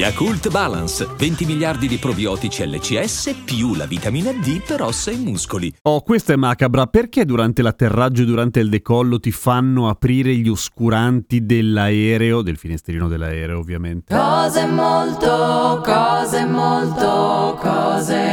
Yakult Balance, 20 miliardi di probiotici LCS più la vitamina D per ossa e muscoli. Oh, questa è macabra. Perché durante l'atterraggio e durante il decollo ti fanno aprire gli oscuranti dell'aereo, del finestrino dell'aereo ovviamente? Cose molto, cose molto, cose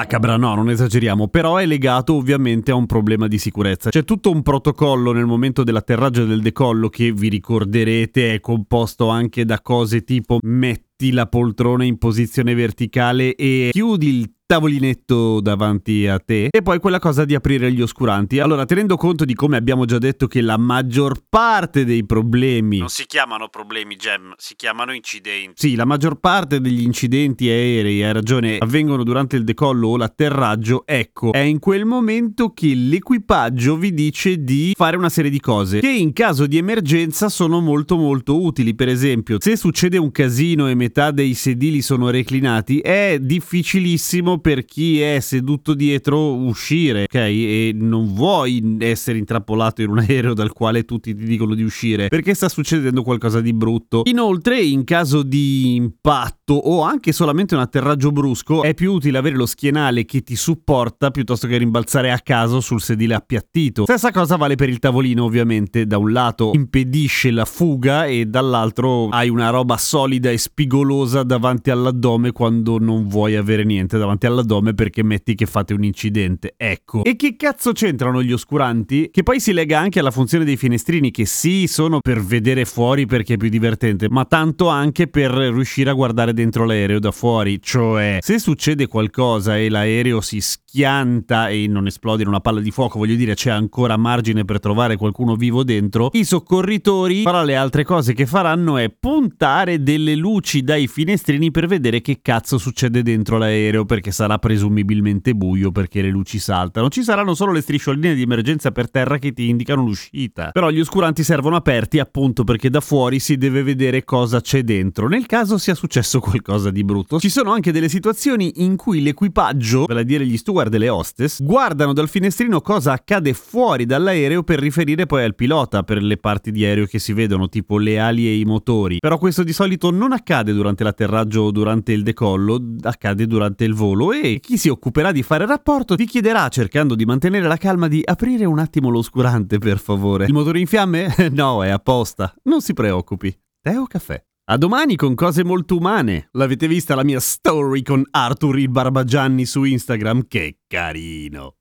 macabra, no, non esageriamo, però è legato ovviamente a un problema di sicurezza. C'è tutto un protocollo nel momento dell'atterraggio e del decollo che vi ricorderete è composto anche da cose tipo metti la poltrona in posizione verticale e chiudi il tavolinetto davanti a te e poi quella cosa di aprire gli oscuranti. Allora, tenendo conto di come abbiamo già detto che la maggior parte dei problemi Non si chiamano problemi, Gem, si chiamano incidenti. Sì, la maggior parte degli incidenti aerei, hai ragione, avvengono durante il decollo o l'atterraggio. Ecco, è in quel momento che l'equipaggio vi dice di fare una serie di cose che in caso di emergenza sono molto molto utili. Per esempio, se succede un casino e metà dei sedili sono reclinati, è difficilissimo per chi è seduto dietro uscire, ok? E non vuoi essere intrappolato in un aereo dal quale tutti ti dicono di uscire, perché sta succedendo qualcosa di brutto. Inoltre, in caso di impatto o anche solamente un atterraggio brusco, è più utile avere lo schienale che ti supporta piuttosto che rimbalzare a caso sul sedile appiattito. Stessa cosa vale per il tavolino, ovviamente. Da un lato impedisce la fuga e dall'altro hai una roba solida e spigolosa davanti all'addome quando non vuoi avere niente davanti all'addome perché metti che fate un incidente. Ecco. E che cazzo c'entrano gli oscuranti? Che poi si lega anche alla funzione dei finestrini che sì, sono per vedere fuori perché è più divertente, ma tanto anche per riuscire a guardare dentro l'aereo da fuori, cioè se succede qualcosa e l'aereo si schianta e non esplode in una palla di fuoco, voglio dire c'è ancora margine per trovare qualcuno vivo dentro, i soccorritori fra le altre cose che faranno è puntare delle luci dai finestrini per vedere che cazzo succede dentro l'aereo perché sarà presumibilmente buio perché le luci saltano. Ci saranno solo le striscioline di emergenza per terra che ti indicano l'uscita. Però gli oscuranti servono aperti appunto perché da fuori si deve vedere cosa c'è dentro, nel caso sia successo qualcosa di brutto. Ci sono anche delle situazioni in cui l'equipaggio, vale a dire gli steward e le hostess, guardano dal finestrino cosa accade fuori dall'aereo per riferire poi al pilota per le parti di aereo che si vedono, tipo le ali e i motori. Però questo di solito non accade durante l'atterraggio o durante il decollo, accade durante il volo e chi si occuperà di fare rapporto ti chiederà, cercando di mantenere la calma, di aprire un attimo l'oscurante, per favore. Il motore in fiamme? no, è apposta. Non si preoccupi. Tè o caffè? A domani con cose molto umane. L'avete vista la mia story con Arthur il Barbagianni su Instagram? Che carino.